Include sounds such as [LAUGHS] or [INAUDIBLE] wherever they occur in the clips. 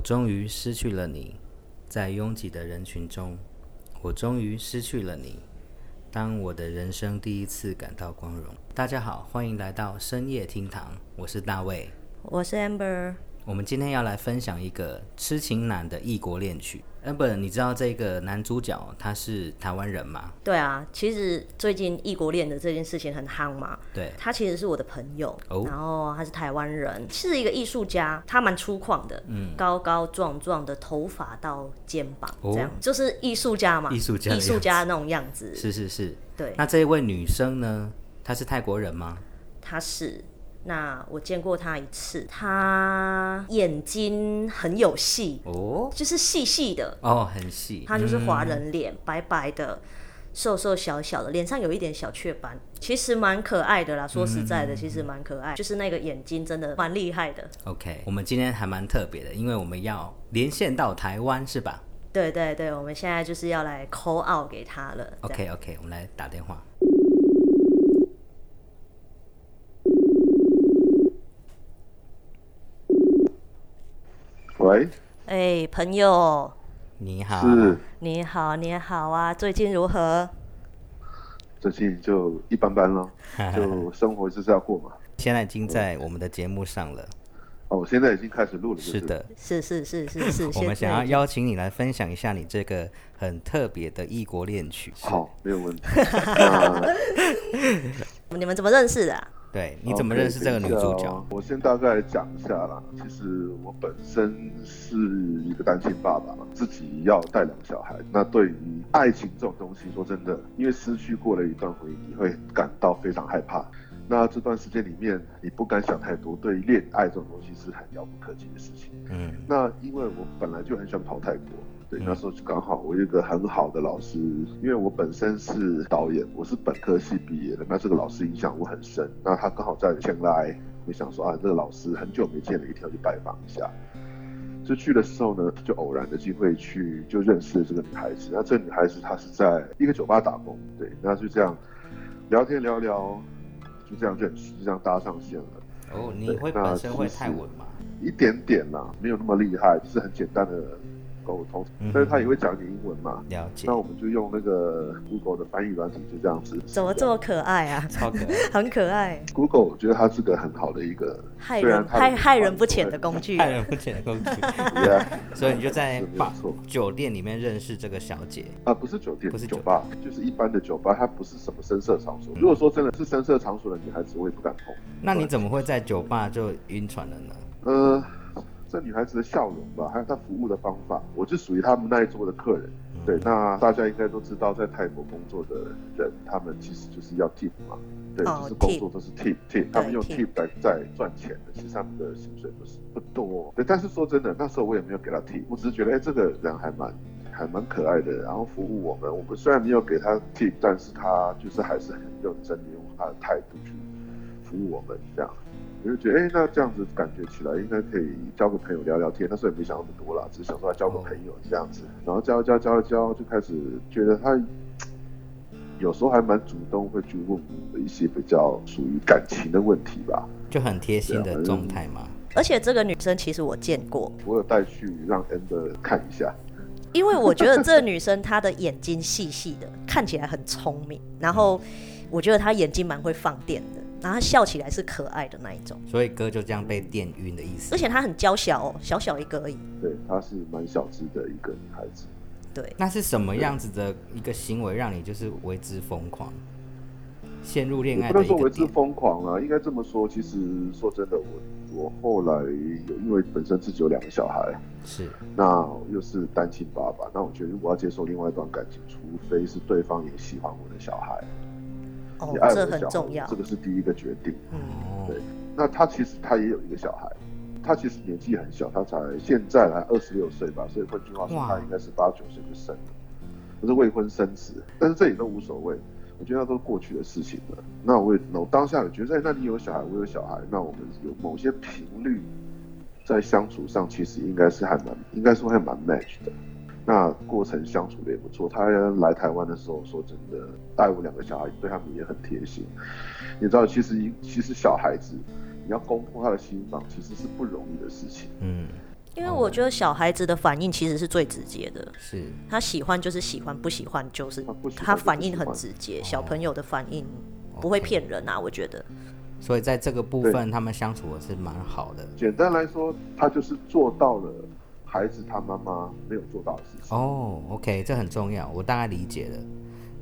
我终于失去了你，在拥挤的人群中，我终于失去了你。当我的人生第一次感到光荣。大家好，欢迎来到深夜厅堂，我是大卫。我是 Amber，我们今天要来分享一个痴情男的异国恋曲。Amber，你知道这个男主角他是台湾人吗？对啊，其实最近异国恋的这件事情很夯嘛。对，他其实是我的朋友，哦然后他是台湾人，是一个艺术家，他蛮粗犷的，嗯高高壮壮的，头发到肩膀，哦这样就是艺术家嘛，艺术家的艺术家那种样子。是是是。对，那这一位女生呢？她是泰国人吗？她是。那我见过他一次，他眼睛很有戏，哦就是细细的，哦，很细。他就是华嗯人脸，白白的，瘦瘦小小的，脸上有一点小雀斑，其实蛮可爱的啦。说实在嗯的，其实蛮可爱，就是那个眼睛真的蛮厉害的。OK，我们今天还蛮特别的，因为我们要连线到台湾，是吧对对对，我们现在就是要来 call out 给他了。？OK OK，我们来打电话。喂，哎、朋友，你好，是你好，你好啊，最近如何？最近就一般般咯，[LAUGHS] 就生活就是要过嘛。现在已经在我们的节目上了。哦，我现在已经开始录了，就是的，是是是是是，[LAUGHS] 我们想要邀请你来分享一下你这个很特别的异国恋曲。好，没有问题。[LAUGHS] 你们怎么认识的、啊？对，你怎么认识这个女主角哦？我先大概讲一下啦。其实我本身是一个单亲爸爸嘛，自己要带两个小孩。那对于爱情这种东西，说真的，因为失去过了一段回忆，你会感到非常害怕。那这段时间里面，你不敢想太多，对于恋爱这种东西是很遥不可及的事情。嗯，那因为我本来就很喜欢跑泰国，对，那时候就刚好我有一个很好的老师，因为我本身是导演，我是本科系毕业的，那这个老师影响我很深。那他刚好在前来，我想说啊，这个老师很久没见了，一定要去拜访一下。就去的时候呢，就偶然的机会去，就认识了这个女孩子。那这个女孩子她是在一个酒吧打工，对，那就这样聊天聊聊，就这样认识，就这样搭上线了。哦，你对那会本身会其实泰文吗？一点点啦，没有那么厉害，就是很简单的沟通。嗯但是他也会讲一点英文嘛，了解那，我们就用那个 Google 的翻译软体，就这样子。怎么这么可爱啊？超可爱。[LAUGHS] 很可爱，Google 我觉得它是个很好的一个害人虽然害 [LAUGHS] 害人不浅的工具。害人不浅的工具所以你就在酒店里面认识这个小姐。啊，不是酒店，不是酒酒吧，就是一般的酒吧，它不是什么深色场所。如果说真的是深色场所的女孩子，我也不敢碰。那你怎么会在酒吧就晕船了呢？呃，这女孩子的笑容吧，还有她服务的方法，我是属于他们那一桌的客人。对，那大家应该都知道，在泰国工作的人，他们其实就是要 tip 嘛，对，哦就是工作都是 tip tip，他们用 tip 来在赚钱的，其实他们的薪水不是不多。对，但是说真的，那时候我也没有给他 tip，我只是觉得，哎，这个人还蛮还蛮可爱的，然后服务我们，我们虽然没有给他 tip，但是他就是还是很认真的用他的态度去服务我们，这样。我就觉得，哎、那这样子感觉起来应该可以交个朋友聊聊天。那时候也没想那么多啦，只是想说要交个朋友这样子。然后交一交交一交，就开始觉得他有时候还蛮主动，会去问我一些比较属于感情的问题吧。就很贴心的状态嘛。而且这个女生其实我见过，我有带去让 Amber 看一下，因为我觉得这个女生她的眼睛细细的，看起来很聪明，然后我觉得她眼睛蛮会放电的，然后她笑起来是可爱的那一种，所以哥就这样被电晕的意思而。且她很娇小哦，小小一个而已。对，她是蛮小只的一个女孩子。对，那是什么样子的一个行为让你就是为之疯狂，陷入恋也爱的不能说为之？疯狂啊，应该这么说。其实说真的，我我后来有因为本身自己有两个小孩，是那又是单亲爸爸，那我觉得如果要接受另外一段感情，除非是对方也喜欢我的小孩，哦爱，我这的小孩，很重要这。个是第一个决定。对，那他其实他也有一个小孩，他其实年纪很小，他才现在才二十六岁吧，所以换句话说，他应该是八九岁就生了，可是未婚生子，但是这也都无所谓。我觉得那都是过去的事情了。那我也，我当下也觉得，哎那你有小孩，我有小孩，那我们有某些频率在相处上，其实应该是还蛮，应该是会蛮 match 的。那过程相处的也不错。他来台湾的时候，说真的，带我两个小孩，对他们也很贴心。你知道，其实其实小孩子，你要攻破他的心房，其实是不容易的事情。嗯，因为我觉得小孩子的反应其实是最直接的，是他喜欢就是喜欢，不喜欢就是他反应很直接。小朋友的反应不会骗人啊，我觉得。所以在这个部分，他们相处的是蛮好的。简单来说，他就是做到了孩子他妈妈没有做到的事情。哦，OK，这很重要，我大概理解了。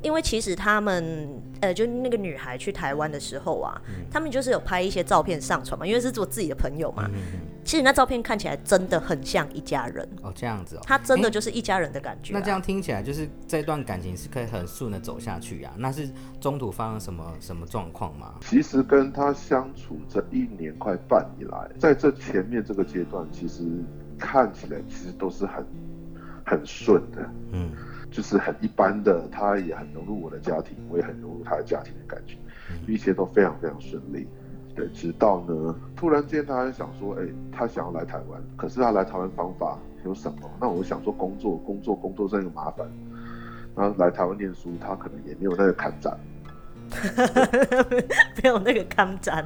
因为其实他们，呃，就那个女孩去台湾的时候啊，他们就是有拍一些照片上传嘛，因为是做自己的朋友嘛。嗯其实那照片看起来真的很像一家人，哦，这样子哦。他真的就是一家人的感觉、啊。那这样听起来，就是这段感情是可以很顺的走下去啊。那是中途发生什么什么状况吗？其实跟他相处这一年快半以来，在这前面这个阶段，其实看起来其实都是很很顺的，嗯，就是很一般的，他也很融入我的家庭，我也很融入他的家庭的感觉，一切都非常非常顺利。对，直到呢，突然间他想说，哎、他想要来台湾，可是他来台湾方法有什么？那我想说，工作，工作，工作真有麻烦。然后来台湾念书，他可能也没有那个看展。[LAUGHS] 没有那个看展。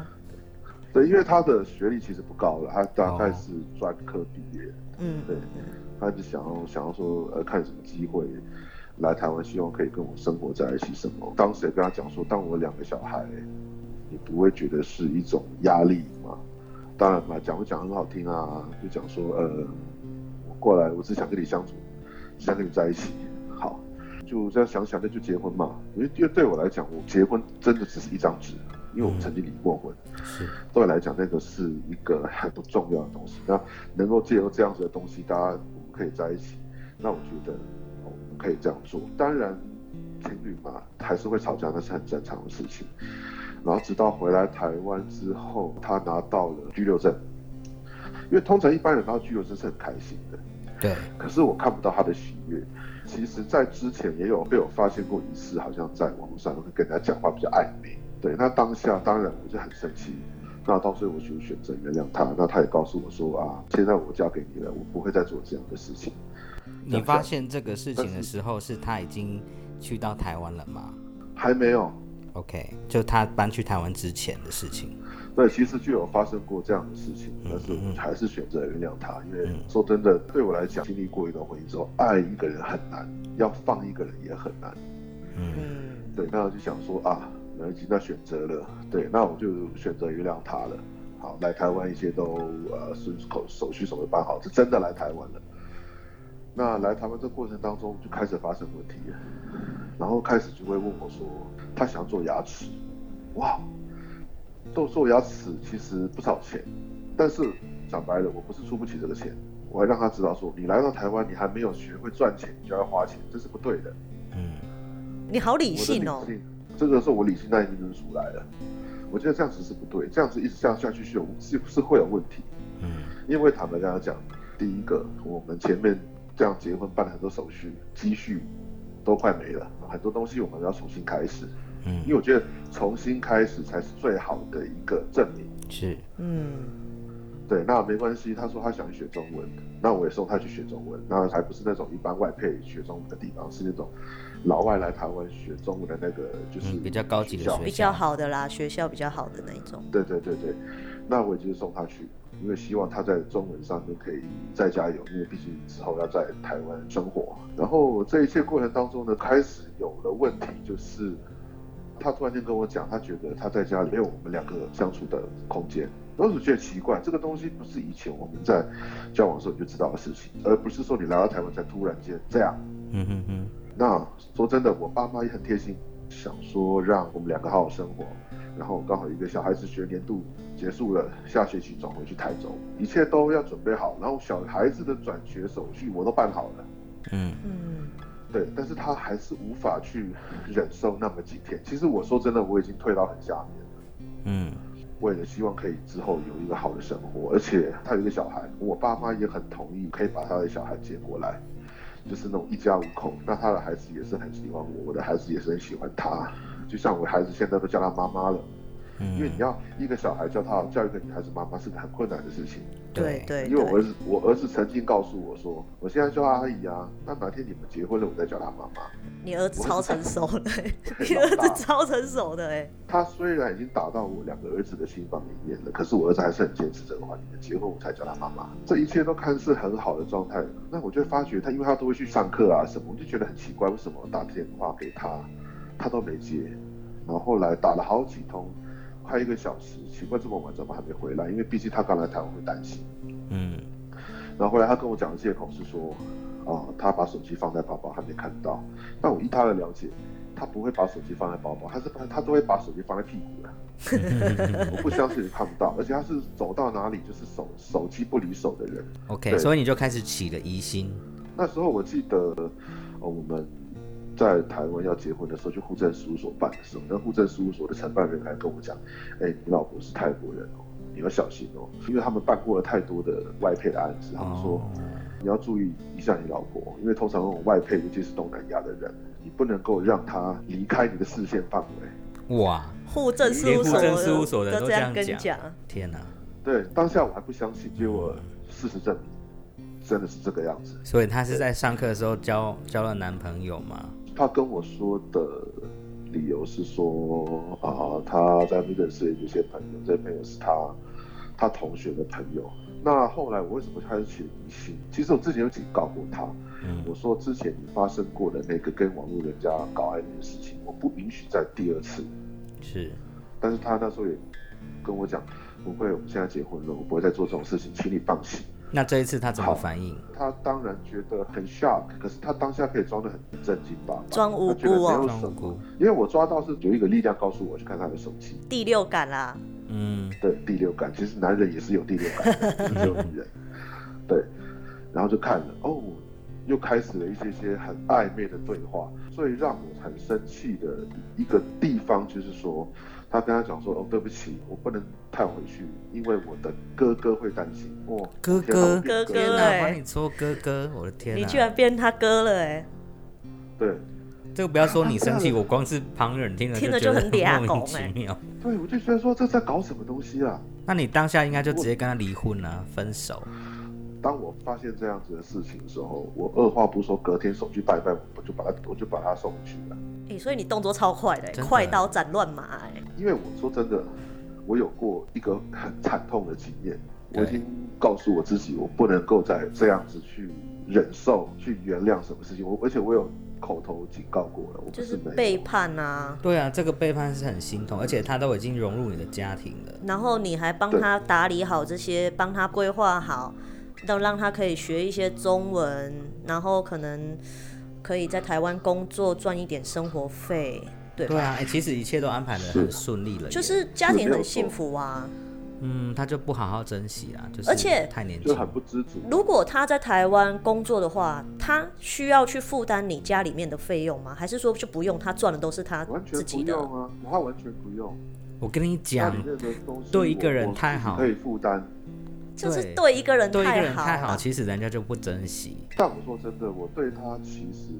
对，因为他的学历其实不高了，他大概哦是专科毕业。嗯，对，他就想要想要说，呃，看什么机会来台湾，希望可以跟我生活在一起什么。当时也跟他讲说，当我两个小孩，你不会觉得是一种压力吗？当然嘛，讲不讲很好听啊，就讲说，呃，我过来，我只想跟你相处，只想跟你在一起，好，就这样想想，那就结婚嘛。因为因为对我来讲，我结婚真的只是一张纸，因为我们曾经离过婚。是对我来讲，那个是一个 [LAUGHS] 很不重要的东西。那能够借由这样子的东西，大家我们可以在一起，那我觉得哦我们可以这样做。当然，情侣嘛还是会吵架，那是很正常的事情。然后直到回来台湾之后，他拿到了居留证，因为通常一般人拿到居留证是很开心的，对，可是我看不到他的喜悦。其实，在之前也有被我发现过一次，好像在网络上会跟人家讲话比较暧昧。对，那当下当然我就很生气，那到最后我就选择原谅他。那他也告诉我说啊，现在我嫁给你了，我不会再做这样的事情。你发现这个事情的时候，是他已经去到台湾了吗还没有，？OK，就他搬去台湾之前的事情。对，其实就有发生过这样的事情，但是我还是选择原谅他，因为说真的，对我来讲，经历过一段婚姻之后，爱一个人很难，要放一个人也很难。嗯，嗯，对，那我就想说啊，没关系，那选择了，对，那我就选择原谅他了。好，来台湾一切都呃顺口手续什么办好，是真的来台湾了。那来台湾这过程当中就开始发生问题了，然后开始就会问我说，他想做牙齿，哇，做做牙齿其实不少钱，但是讲白了，我不是出不起这个钱，我还让他知道说，你来到台湾，你还没有学会赚钱，你就要花钱，这是不对的。嗯你好理性哦。性这个时候我理性那一面就出来了。我觉得这样子是不对，这样子一直这样下去是有是是会有问题。嗯，因为坦白跟他讲，第一个我们前面这样结婚办了很多手续，积蓄都快没了，很多东西我们要重新开始。嗯因为我觉得重新开始才是最好的一个证明。是，嗯，对，那没关系。他说他想学中文，那我也送他去学中文。那还不是那种一般外配学中文的地方，是那种老外来台湾学中文的那个，就是、嗯比较高级的学校比较好的啦，学校比较好的那一种。对对对对，那我也就是送他去，因为希望他在中文上面可以再加油，因为毕竟之后要在台湾生活。然后这一切过程当中呢，开始有了问题，就是他突然间跟我讲，他觉得他在家里没有我们两个相处的空间。当时觉得奇怪，这个东西不是以前我们在交往的时候你就知道的事情，而不是说你来到台湾才突然间这样。嗯嗯嗯，那说真的，我爸妈也很贴心，想说让我们两个好好生活。然后刚好一个小孩子学年度结束了，下学期转回去台州，一切都要准备好。然后小孩子的转学手续我都办好了，嗯嗯，对，但是他还是无法去忍受那么几天。其实我说真的，我已经退到很下面了。嗯为了希望可以之后有一个好的生活，而且他有一个小孩，我爸妈也很同意，可以把他的小孩接过来，就是那种一家五口。那他的孩子也是很喜欢我，我的孩子也是很喜欢他。就像我孩子现在都叫他妈妈了，因为你要一个小孩叫他叫一个女孩子妈妈是个很困难的事情。对对，因为我儿子我儿子曾经告诉我说，我现在叫阿姨啊，那哪天你们结婚了，我再叫他妈妈。你儿子超成熟的，[LAUGHS] 你儿子超成熟的哎。他虽然已经打到我两个儿子的心房里面了，可是我儿子还是很坚持这个话，你们结婚我才叫他妈妈。这一切都看似很好的状态，那我就发觉他，因为他都会去上课啊什么，我就觉得很奇怪，为什么打电话给他，他都没接，然后后来打了好几通，快一个小时，奇怪这么晚怎么还没回来？因为毕竟他刚来台湾会担心。嗯。然后后来他跟我讲的借口是说，啊，他把手机放在包包还没看到。但我依他的了解，他不会把手机放在包包，他是把他都会把手机放在屁股的。[LAUGHS] 我不相信你看不到，而且他是走到哪里就是手手机不离手的人。OK，所以你就开始起了疑心。那时候我记得，哦，我们在台湾要结婚的时候，去户政事务所办的时候，那户政事务所的承办人还跟我讲，哎，你老婆是泰国人哦，你要小心哦，因为他们办过了太多的外配的案子，他们说你要注意一下你老婆，因为通常那种外配，尤其是东南亚的人，你不能够让他离开你的视线范围。哇！户政事务所的都这样跟讲，天哪！对，当下我还不相信，结果事实证明真的是这个样子。所以她是在上课的时候交交了男朋友吗？她跟我说的理由是说啊，他在那认识了一些朋友，这些朋友是他他同学的朋友。那后来我为什么开始起疑心？其实我之前有警告过他，我说之前你发生过的那个跟网络人家搞暧昧的事情，我不允许再第二次。是，但是他那时候也跟我讲，不会，我们现在结婚了，我不会再做这种事情，请你放心。那这一次他怎么反应？他当然觉得很 shock，可是他当下可以装的很震惊吧？装无辜哦，装无辜。因为我抓到是有一个力量告诉我去看他的手机，第六感啦。嗯，对，第六感，其实男人也是有第六感，只 [LAUGHS] 有女人。对，然后就看了，哦，又开始了一些些很暧昧的对话。最让我很生气的一个地方，就是说，他跟他讲说：“哦，对不起，我不能太回去，因为我的哥哥会担心。”哦，哥哥，哥哥，哎，帮你说哥哥，我的天，你居然变他哥了，哎，对，这个不要说你生气，我光是旁人听了听了就很莫名其妙。对，我就觉得说这在搞什么东西啊？那你当下应该就直接跟他离婚啊，分手。当我发现这样子的事情的时候，我二话不说，隔天手去拜拜，我就把他，我就把他送去了。哎，所以你动作超快的，快刀斩乱麻哎。因为我说真的，我有过一个很惨痛的经验，我已经告诉我自己，我不能够再这样子去忍受、去原谅什么事情。我而且我有口头警告过了，我就是背叛啊。对啊，这个背叛是很心痛，而且他都已经融入你的家庭了，然后你还帮他打理好这些，帮他规划好。都让他可以学一些中文，然后可能可以在台湾工作赚一点生活费，对对啊，哎，其实一切都安排的很顺利了，就是家庭很幸福啊。嗯，他就不好好珍惜啊，就是而且太年轻，很不知足。如果他在台湾工作的话，他需要去负担你家里面的费用吗？还是说就不用？他赚的都是他自己的啊，他完全不用。我跟你讲，对一个人太好，可以负担。就是对一个人太好，其实人家就不珍惜。但我说真的，我对他其实，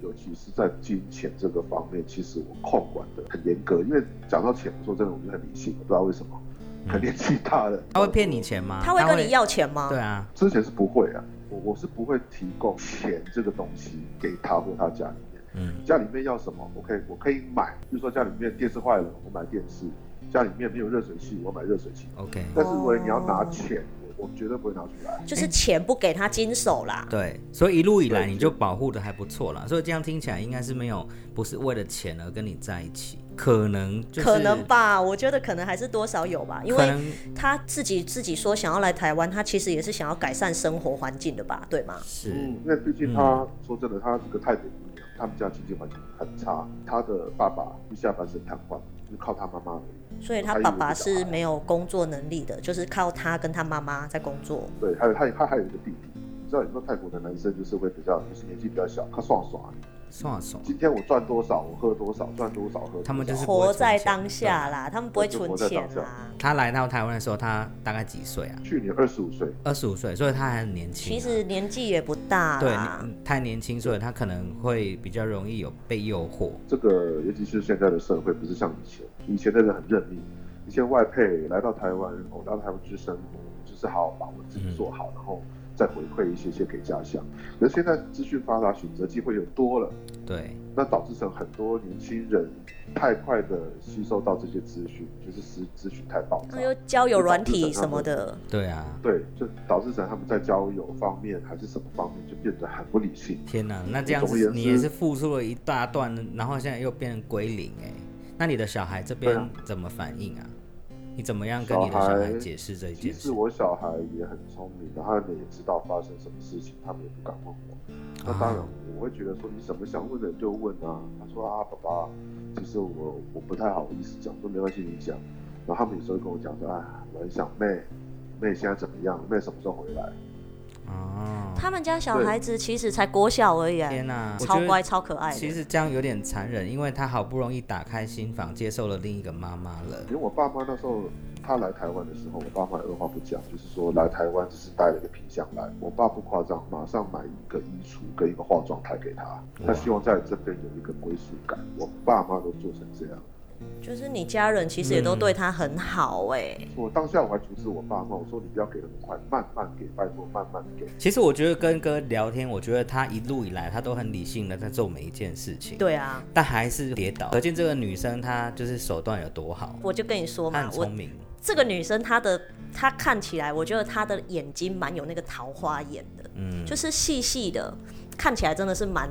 尤其是在金钱这个方面，其实我控管的很严格。因为讲到钱，我说真的，我就很理性，不知道为什么，很年纪大了。他会骗你钱吗？他会跟你要钱吗？对啊，之前是不会啊，我我是不会提供钱这个东西给他或他家里面。嗯，家里面要什么，我可以我可以买。比如说家里面电视坏了，我买电视。家里面没有热水器，我买热水器。OK，但是如果你要拿钱，我绝对不会拿出来。就是钱不给他经手啦。对，所以一路以来你就保护的还不错啦。所以这样听起来应该是没有不是为了钱而跟你在一起，可能可能吧？我觉得可能还是多少有吧，因为他自己自己说想要来台湾，他其实也是想要改善生活环境的吧？对吗？是，因为毕竟他说真的，他是个太北姑娘，他们家经济环境很差，他的爸爸一下半身瘫痪，就靠他妈妈。所以他爸爸是没有工作能力的，就是靠他跟他妈妈在工作。对，还有他他还有一个弟弟。你知道，有时候泰国的男生就是会比较，就是年纪比较小，他爽爽。爽爽。今天我赚多少，我喝多少，赚多少喝多少。他们就是活在当下啦，他们不会存钱啦。他来到台湾的时候，他大概几岁啊？去年二十五岁。二十五岁，所以他还很年轻。其实年纪也不大。对，太年轻，所以他可能会比较容易有被诱惑。这个尤其是现在的社会，不是像以前，以前的人很认命。以前外配来到台湾，我来到台湾去生活，就是好好把我自己做好，然后再回馈一些些给家乡。可是现在资讯发达，选择机会又多了，对，那导致成很多年轻人太快的吸收到这些资讯，就是资资讯太爆炸还有交友软体什么的，对啊，对，就导致成他们在交友方面还是什么方面就变得很不理性。天哪，那这样子你也是付出了一大段，然后现在又变成归零哎，那你的小孩这边怎么反应啊？你怎么样跟你的小孩解释这一其件事？实我小孩也很聪明，然后他们也知道发生什么事情，他们也不敢问我。那当然啊，我会觉得说你什么想问的就问啊。他说啊，爸爸，其实我我不太好意思讲，说没关系你讲。然后他们有时候跟我讲说，啊，我很想妹，妹现在怎么样？妹什么时候回来？哦，他们家小孩子其实才国小而已啊，天哪，超乖超可爱的。其实这样有点残忍，因为他好不容易打开心房，接受了另一个妈妈了。因为我爸妈那时候他来台湾的时候，我爸妈也二话不讲，就是说来台湾只是带了一个皮箱来。我爸不夸张，马上买一个衣橱跟一个化妆台给他，他希望在这边有一个归属感。我爸妈都做成这样。就是你家人其实也都对他很好哎、我当下我还阻止我爸妈，我说你不要给那么快，慢慢给，拜托慢慢给。其实我觉得跟哥聊天，我觉得他一路以来他都很理性的在做每一件事情，对啊，但还是跌倒，可见这个女生她就是手段有多好，我就跟你说嘛，很聪明。这个女生她的她看起来，我觉得她的眼睛蛮有那个桃花眼的，嗯，就是细细的，看起来真的是蛮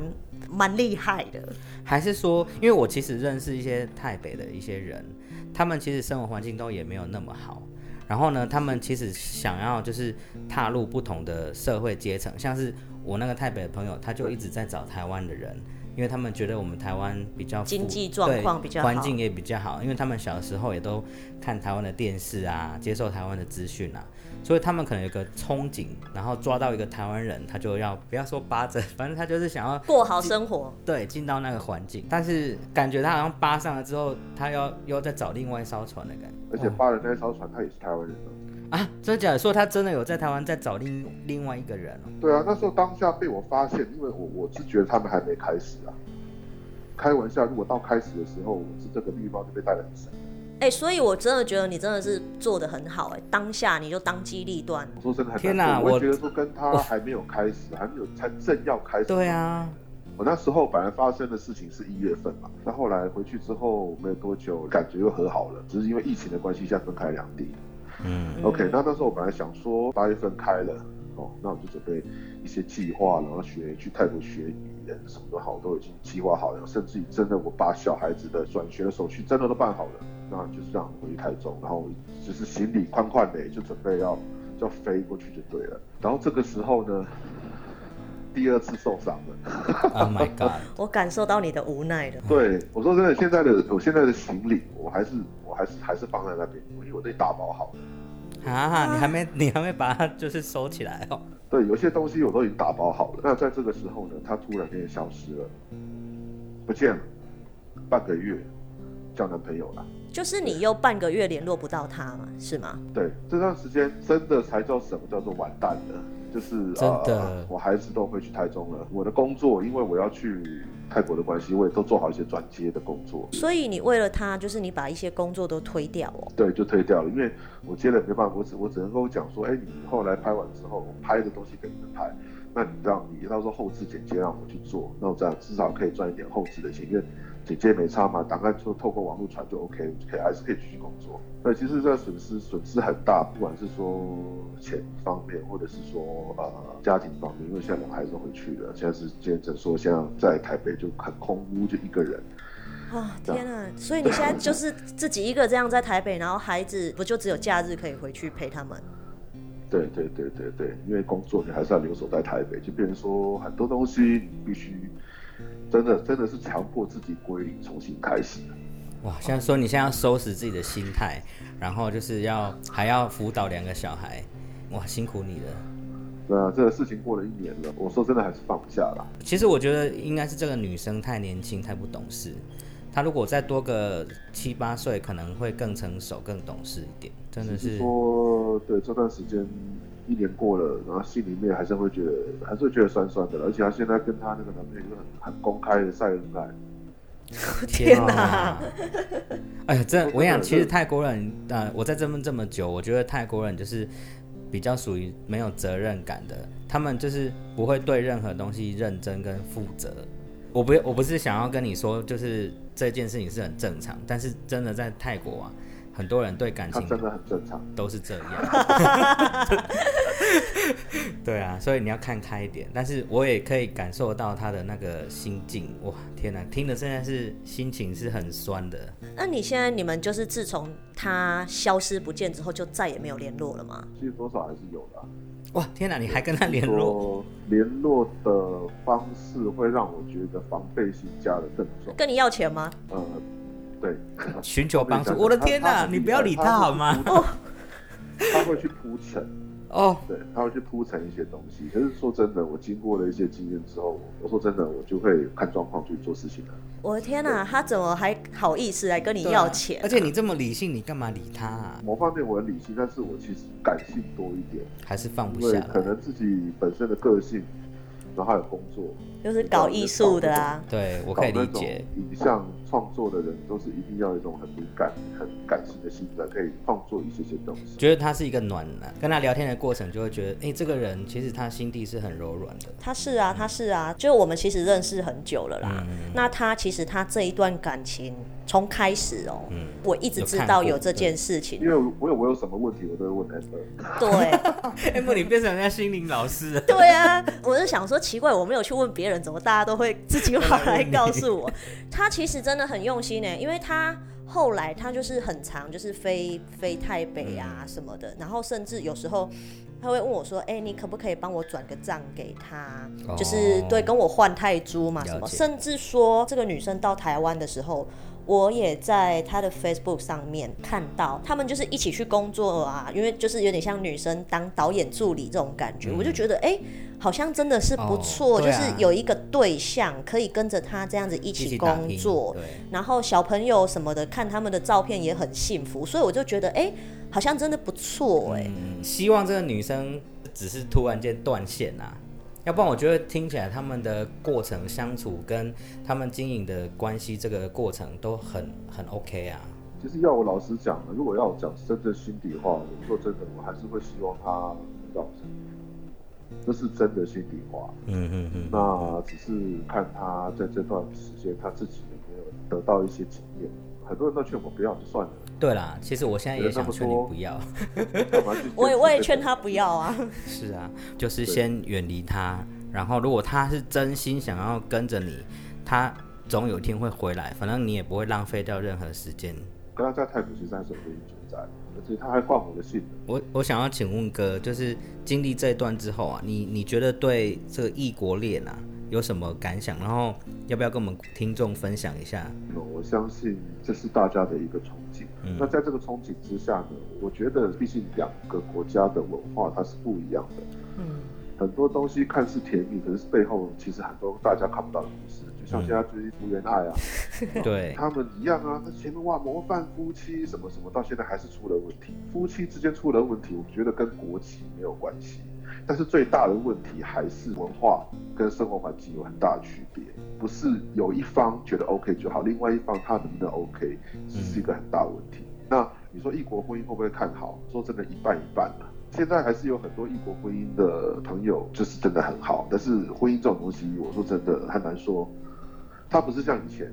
蛮厉害的。还是说，因为我其实认识一些台北的一些人，他们其实生活环境都也没有那么好。然后呢，他们其实想要就是踏入不同的社会阶层，像是我那个台北的朋友，他就一直在找台湾的人，因为他们觉得我们台湾比较经济状况比较好环境也比较好，因为他们小时候也都看台湾的电视啊，接受台湾的资讯啊，所以他们可能有个憧憬，然后抓到一个台湾人，他就要不要说扒着，反正他就是想要 [LAUGHS] 过好生活，对，进到那个环境，但是感觉他好像扒上了之后，他要又再找另外一艘船的感觉。而且扒的那一艘船，他也是台湾人哦。啊，真的假的？说他真的有在台湾在找另另外一个人哦。对啊，那时候当下被我发现，因为我我是觉得他们还没开始啊。开玩笑，如果到开始的时候，我是这个绿帽就被带得很深。哎、所以我真的觉得你真的是做的很好哎、当下你就当机立断，我说真的很天哪难过，我觉得说跟他还没有开始，还没有才正要开始。对啊，我那时候本来发生的事情是一月份嘛，那后来回去之后没有多久，感觉又和好了，只是因为疫情的关系，现在分开两地。嗯，OK，那那时候我本来想说八月份开了，哦，那我就准备一些计划，然后学去泰国学语言什么都好，都已经计划好了，甚至于真的我把小孩子的转学的手续真的都办好了，那就是这样回去台中，然后只是行李宽宽的，就准备要要飞过去就对了。然后这个时候呢，第二次受伤了。Oh my god！[LAUGHS] 我感受到你的无奈了。对，我说真的，现在的我现在的行李，我还是我还是还是放在那边，因为我都打包好了。啊，你还没你还没把它就是收起来哦。对，有些东西我都已经打包好了。那在这个时候呢，他突然间消失了，不见了，半个月，交男朋友了。就是你又半个月联络不到他嘛，是吗？对，这段时间真的才叫什么叫做完蛋了，就是真的呃，我孩子都会去台中了。我的工作，因为我要去泰国的关系，我也都做好一些转接的工作。所以你为了他，就是你把一些工作都推掉哦。对，就推掉了，因为我接了没办法，我只我只能跟我讲说，哎，你后来拍完之后，我拍的东西给你们拍，那你让你到时候后置剪接让我去做，那我这样至少可以赚一点后置的钱，因为剪接没差嘛，档案就透过网络传就 OK，就可以还是可以继续工作。那，其实这损失损失很大，不管是说钱方面，或者是说呃家庭方面，因为现在两个孩子都回去了，现在是见证说现在在台北就很空屋，就一个人。啊、天啊！所以你现在就是自己一个这样在台北，然后孩子不就只有假日可以回去陪他们？对对对对对，因为工作你还是要留守在台北，就变成说很多东西你必须真的真的是强迫自己归零，重新开始。哇，现在说你现在要收拾自己的心态，然后就是要还要辅导两个小孩，哇，辛苦你了。对啊，这个事情过了一年了，我说真的还是放不下了。其实我觉得应该是这个女生太年轻，太不懂事。她如果再多个七八岁，可能会更成熟、更懂事一点。真的是，说对这段时间一年过了，然后心里面还是会觉得还是会觉得酸酸的，而且她现在跟她那个男朋友就很很公开的晒恩爱，[LAUGHS] 天哪哪！哎呀，这我跟你讲，其实泰国人，呃，我在这边这么久，我觉得泰国人就是比较属于没有责任感的，他们就是不会对任何东西认真跟负责。我不，我不是想要跟你说，就是这件事情是很正常，但是真的在泰国啊，很多人对感情真的很正常。都是这样。[LAUGHS] 对啊，所以你要看开一点。但是我也可以感受到他的那个心境，哇，天哪，听的现在是心情是很酸的。那你现在你们就是自从他消失不见之后，就再也没有联络了吗？其实多少还是有的啊、哇，天哪，你还跟他联络？说联络的方式会让我觉得防备心加的更重。跟你要钱吗？呃，对，寻求帮助。我的天哪，你不要理他好吗？他会去铺陈，哦，对，他会去铺陈一些东西。可是说真的，我经过了一些经验之后，我说真的，我就会看状况去做事情了。我的天哪，他怎么还好意思来跟你要钱？而且你这么理性，你干嘛理他啊？某方面我很理性，但是我其实感性多一点，还是放不下？可能自己本身的个性，然后还有工作，就是搞艺术的啊。对，我可以理解。影像创作的人，都是一定要有一种很敏感、很感性的心，才可以创作一些些东西。觉得他是一个暖男，跟他聊天的过程就会觉得，哎、这个人其实他心地是很柔软的。他是啊，他是啊，就我们其实认识很久了啦。嗯那他其实他这一段感情从开始哦、嗯我一直知道有这件事情因。为我有我有什么问题，我都会问 Amber。对哎、[LAUGHS] 不，你变成人家心灵老师了。对啊，我就想说奇怪，我没有去问别人，怎么大家都会自己跑来告诉我？[LAUGHS] 他其实真的很用心呢，因为他后来他就是很长，就是飞飞台北啊什么的，然后甚至有时候。他会问我说：“哎、你可不可以帮我转个账给他？哦就是对，跟我换泰铢嘛，什么？甚至说这个女生到台湾的时候，我也在他的 Facebook 上面看到，他们就是一起去工作啊，因为就是有点像女生当导演助理这种感觉，我就觉得哎、好像真的是不错，就是有一个对象可以跟着他这样子一一起工作，然后小朋友什么的看他们的照片也很幸福，所以我就觉得哎、好像真的不错哎、嗯，希望这个女生只是突然间断线啊，要不然我觉得听起来他们的过程相处跟他们经营的关系这个过程都很很 OK 啊。其实要我老实讲，如果要我讲真正心底话，我说真的，我还是会希望他绕成，这是真的心底话。嗯嗯嗯，那只是看他在这段时间他自己有没有得到一些经验。很多人都劝我不要，就算了，对啦，其实我现在也想劝你不要。[LAUGHS] [LAUGHS] 我也我也劝他不要啊，[LAUGHS] 是啊，就是先远离他，然后如果他是真心想要跟着你，他总有一天会回来，反正你也不会浪费掉任何时间。跟他在泰国其实还是有原因存在，而且他还挂我的信。我我想要请问哥，就是经历这一段之后啊，你你觉得对这个异国恋啊有什么感想？然后要不要跟我们听众分享一下？嗯我相信这是大家的一个憧憬。嗯。那在这个憧憬之下呢，我觉得毕竟两个国家的文化它是不一样的，嗯，很多东西看似甜蜜，可是背后其实很多大家看不到的故事。就像现在追福原爱啊，[LAUGHS] 对，他们一样啊，那前面哇模范夫妻什么什么，到现在还是出了问题。夫妻之间出了问题，我觉得跟国籍没有关系，但是最大的问题还是文化跟生活环境有很大的区别，不是有一方觉得 OK 就好，另外一方他能不能 OK，这是一个很大的问题。那你说异国婚姻会不会看好？说真的，一半一半啊。现在还是有很多异国婚姻的朋友，就是真的很好，但是婚姻这种东西，我说真的很难说。它不是像以前，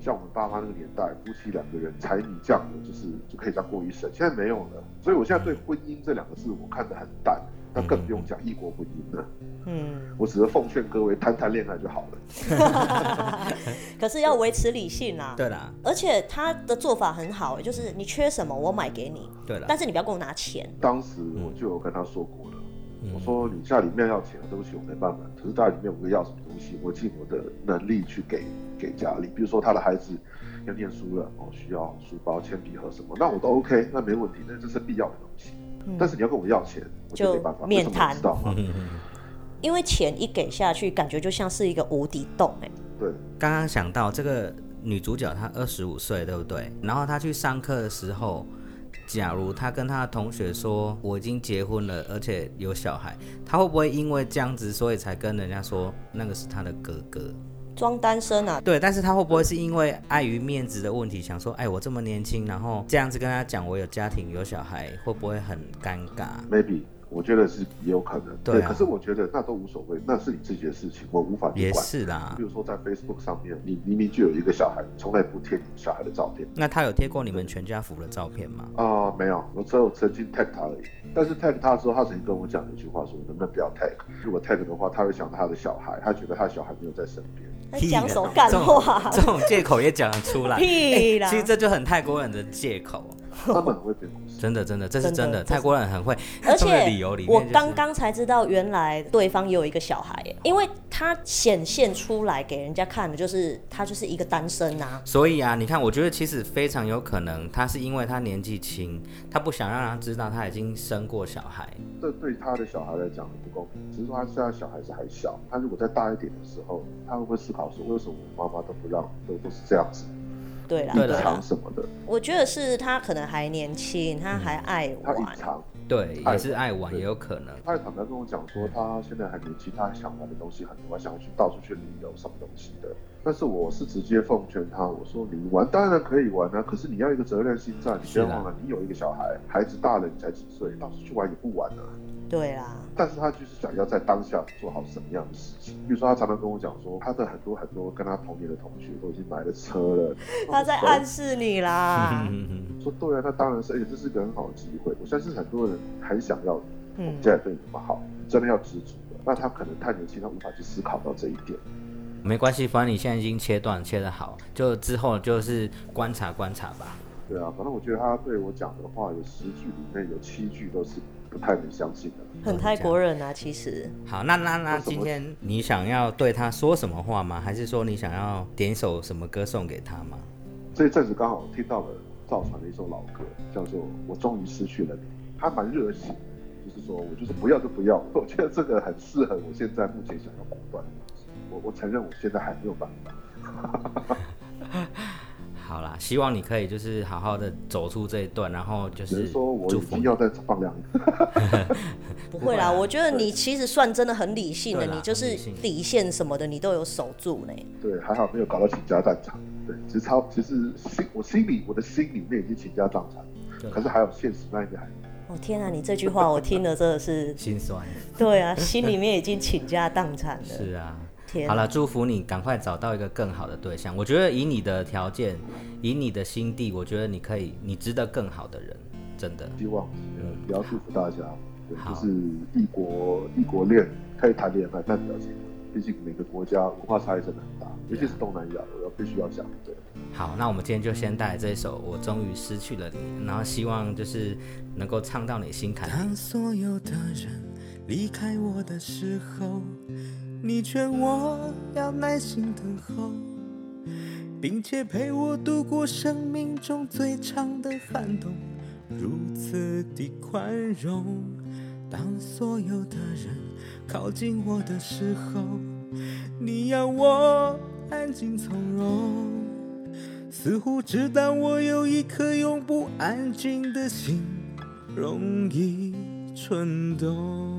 像我们爸妈那个年代，夫妻两个人柴米酱油就是就可以这样过一生，现在没有了。所以我现在对婚姻这两个字我看得很淡，那更不用讲异国婚姻了。嗯，[LAUGHS] 我只是奉劝各位谈谈恋爱就好了。[LAUGHS] [LAUGHS] 可是要维持理性啊。对啦，而且他的做法很好，就是你缺什么我买给你，对啦，但是你不要跟我拿钱。当时我就有跟他说过了，嗯我说你家里面要钱，对不起，我没办法。可是家里面我要什么东西，我尽我的能力去给给家里。比如说他的孩子要念书了，哦，需要书包、铅笔盒什么，那我都 OK，那没问题，那这是必要的东西。但是你要跟我要钱，我就就没办法。面为什么谈知道吗？[LAUGHS] 因为钱一给下去，感觉就像是一个无底洞哎、对，刚刚想到这个女主角她二十五岁，对不对？然后她去上课的时候，假如她跟她的同学说我已经结婚了，而且有小孩，她会不会因为这样子，所以才跟人家说那个是她的哥哥？装单身啊。对，但是他会不会是因为碍于面子的问题，想说，哎，我这么年轻，然后这样子跟他讲我有家庭有小孩，会不会很尴尬？Maybe。我觉得是也有可能，对，可是我觉得那都无所谓，那是你自己的事情，我无法去管。也是啦，比如说在 Facebook 上面，你明明就有一个小孩，从来不贴你小孩的照片。那他有贴过你们全家福的照片吗？啊，没有，我只有曾经 tag 他而已。但是 tag 他之后，他曾经跟我讲一句话，说能不能不要 tag？如果 tag 的话，他会想到他的小孩，他觉得他的小孩没有在身边。讲什么干话？[LAUGHS] 这种借口也讲得出来？[LAUGHS] 屁啦！其实这就很泰国人的借口。[LAUGHS] 他们很会编故事，真的真的，这是真的。泰国人很会，而且理由里面，我刚刚才知道，原来对方也有一个小孩，因为他显现出来给人家看的，就是他就是一个单身啊。所以啊，你看，我觉得其实非常有可能，他是因为他年纪轻，他不想让他知道他已经生过小孩。这对他的小孩来讲不公平。只是说他现在小孩子还小，他如果再大一点的时候，他会不会思考说，为什么我妈妈都不让，都都是这样子？对啦，藏什么的？我觉得是他可能还年轻，他还爱玩。他隐藏，对，也是爱玩，也有可能。他也坦白跟我讲说，他现在还年轻，他想玩的东西很多，想要去到处去旅游，什么东西的。但是我是直接奉劝他，我说你玩当然可以玩啊，可是你要一个责任心在，你别忘了，你有一个小孩，孩子大了，你才几岁，到处去玩也不玩了。对啦，但是他就是想要在当下做好什么样的事情。比如说，他常常跟我讲说，他的很多很多跟他同年的同学都已经买了车了。[LAUGHS] 他在暗示你啦。[LAUGHS] 说对啊，那当然是，而且这是个很好的机会。我相信很多人很想要我们家对你这么好，真的要知足的。那他可能太年轻，他无法去思考到这一点。没关系，反正你现在已经切断切的好，就之后就是观察观察吧。对啊，反正我觉得他对我讲的话，有十句里面有七句都是。不太能相信的，很泰国人啊，其实。好，那那那今天你想要对他说什么话吗？还是说你想要点一首什么歌送给他吗？这一阵子刚好听到了赵传的一首老歌，叫做《我终于失去了你》，他蛮热血，就是说我就是不要就不要。我觉得这个很适合我现在目前想要果断。我我承认我现在还没有办法。好啦，希望你可以就是好好的走出这一段，然后就是说我一定要再放两 [LAUGHS] 不会啦，我觉得你其实算真的很理性的，你就是底线什么的你都有守住呢。对，还好没有搞到倾家荡产。对，其实超其实心我心里我的心里面已经倾家荡产，可是还有现实那一边还。哦天啊，你这句话我听了真的是心酸。对啊，心里面已经倾家荡产了。是啊。好了，祝福你赶快找到一个更好的对象。我觉得以你的条件，以你的心地，我觉得你可以，你值得更好的人，真的。希望，嗯，也要祝福大家，对就是异国异国恋可以谈恋爱，但表情，毕竟每个国家文化差异真的很大，尤其是东南亚，我要必须要讲。对。好，那我们今天就先带来这一首《我终于失去了你》，然后希望就是能够唱到你心坎里。当所有的人离开我的时候。你劝我要耐心等候，并且陪我度过生命中最长的寒冬，如此的宽容。当所有的人靠近我的时候，你要我安静从容，似乎知道我有一颗永不安静的心，容易蠢动。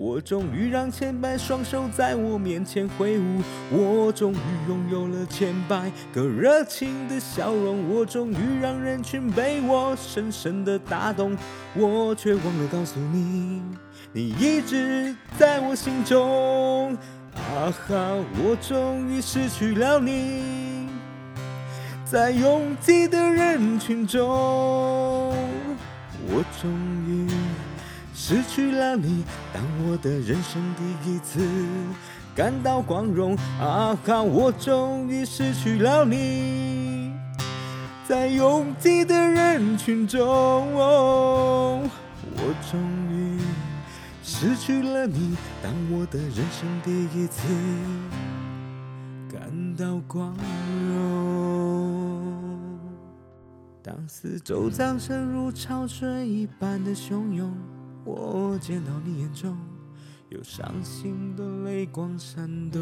我终于让千百双手在我面前挥舞，我终于拥有了千百个热情的笑容，我终于让人群被我深深的打动，我却忘了告诉你，你一直在我心中。啊哈，我终于失去了你，在拥挤的人群中，我终于。失去了你，当我的人生第一次感到光荣。啊哈，我终于失去了你，在拥挤的人群中，我终于失去了你，当我的人生第一次感到光荣。当四周掌声如潮水一般的汹涌。我见到你眼中有伤心的泪光闪动。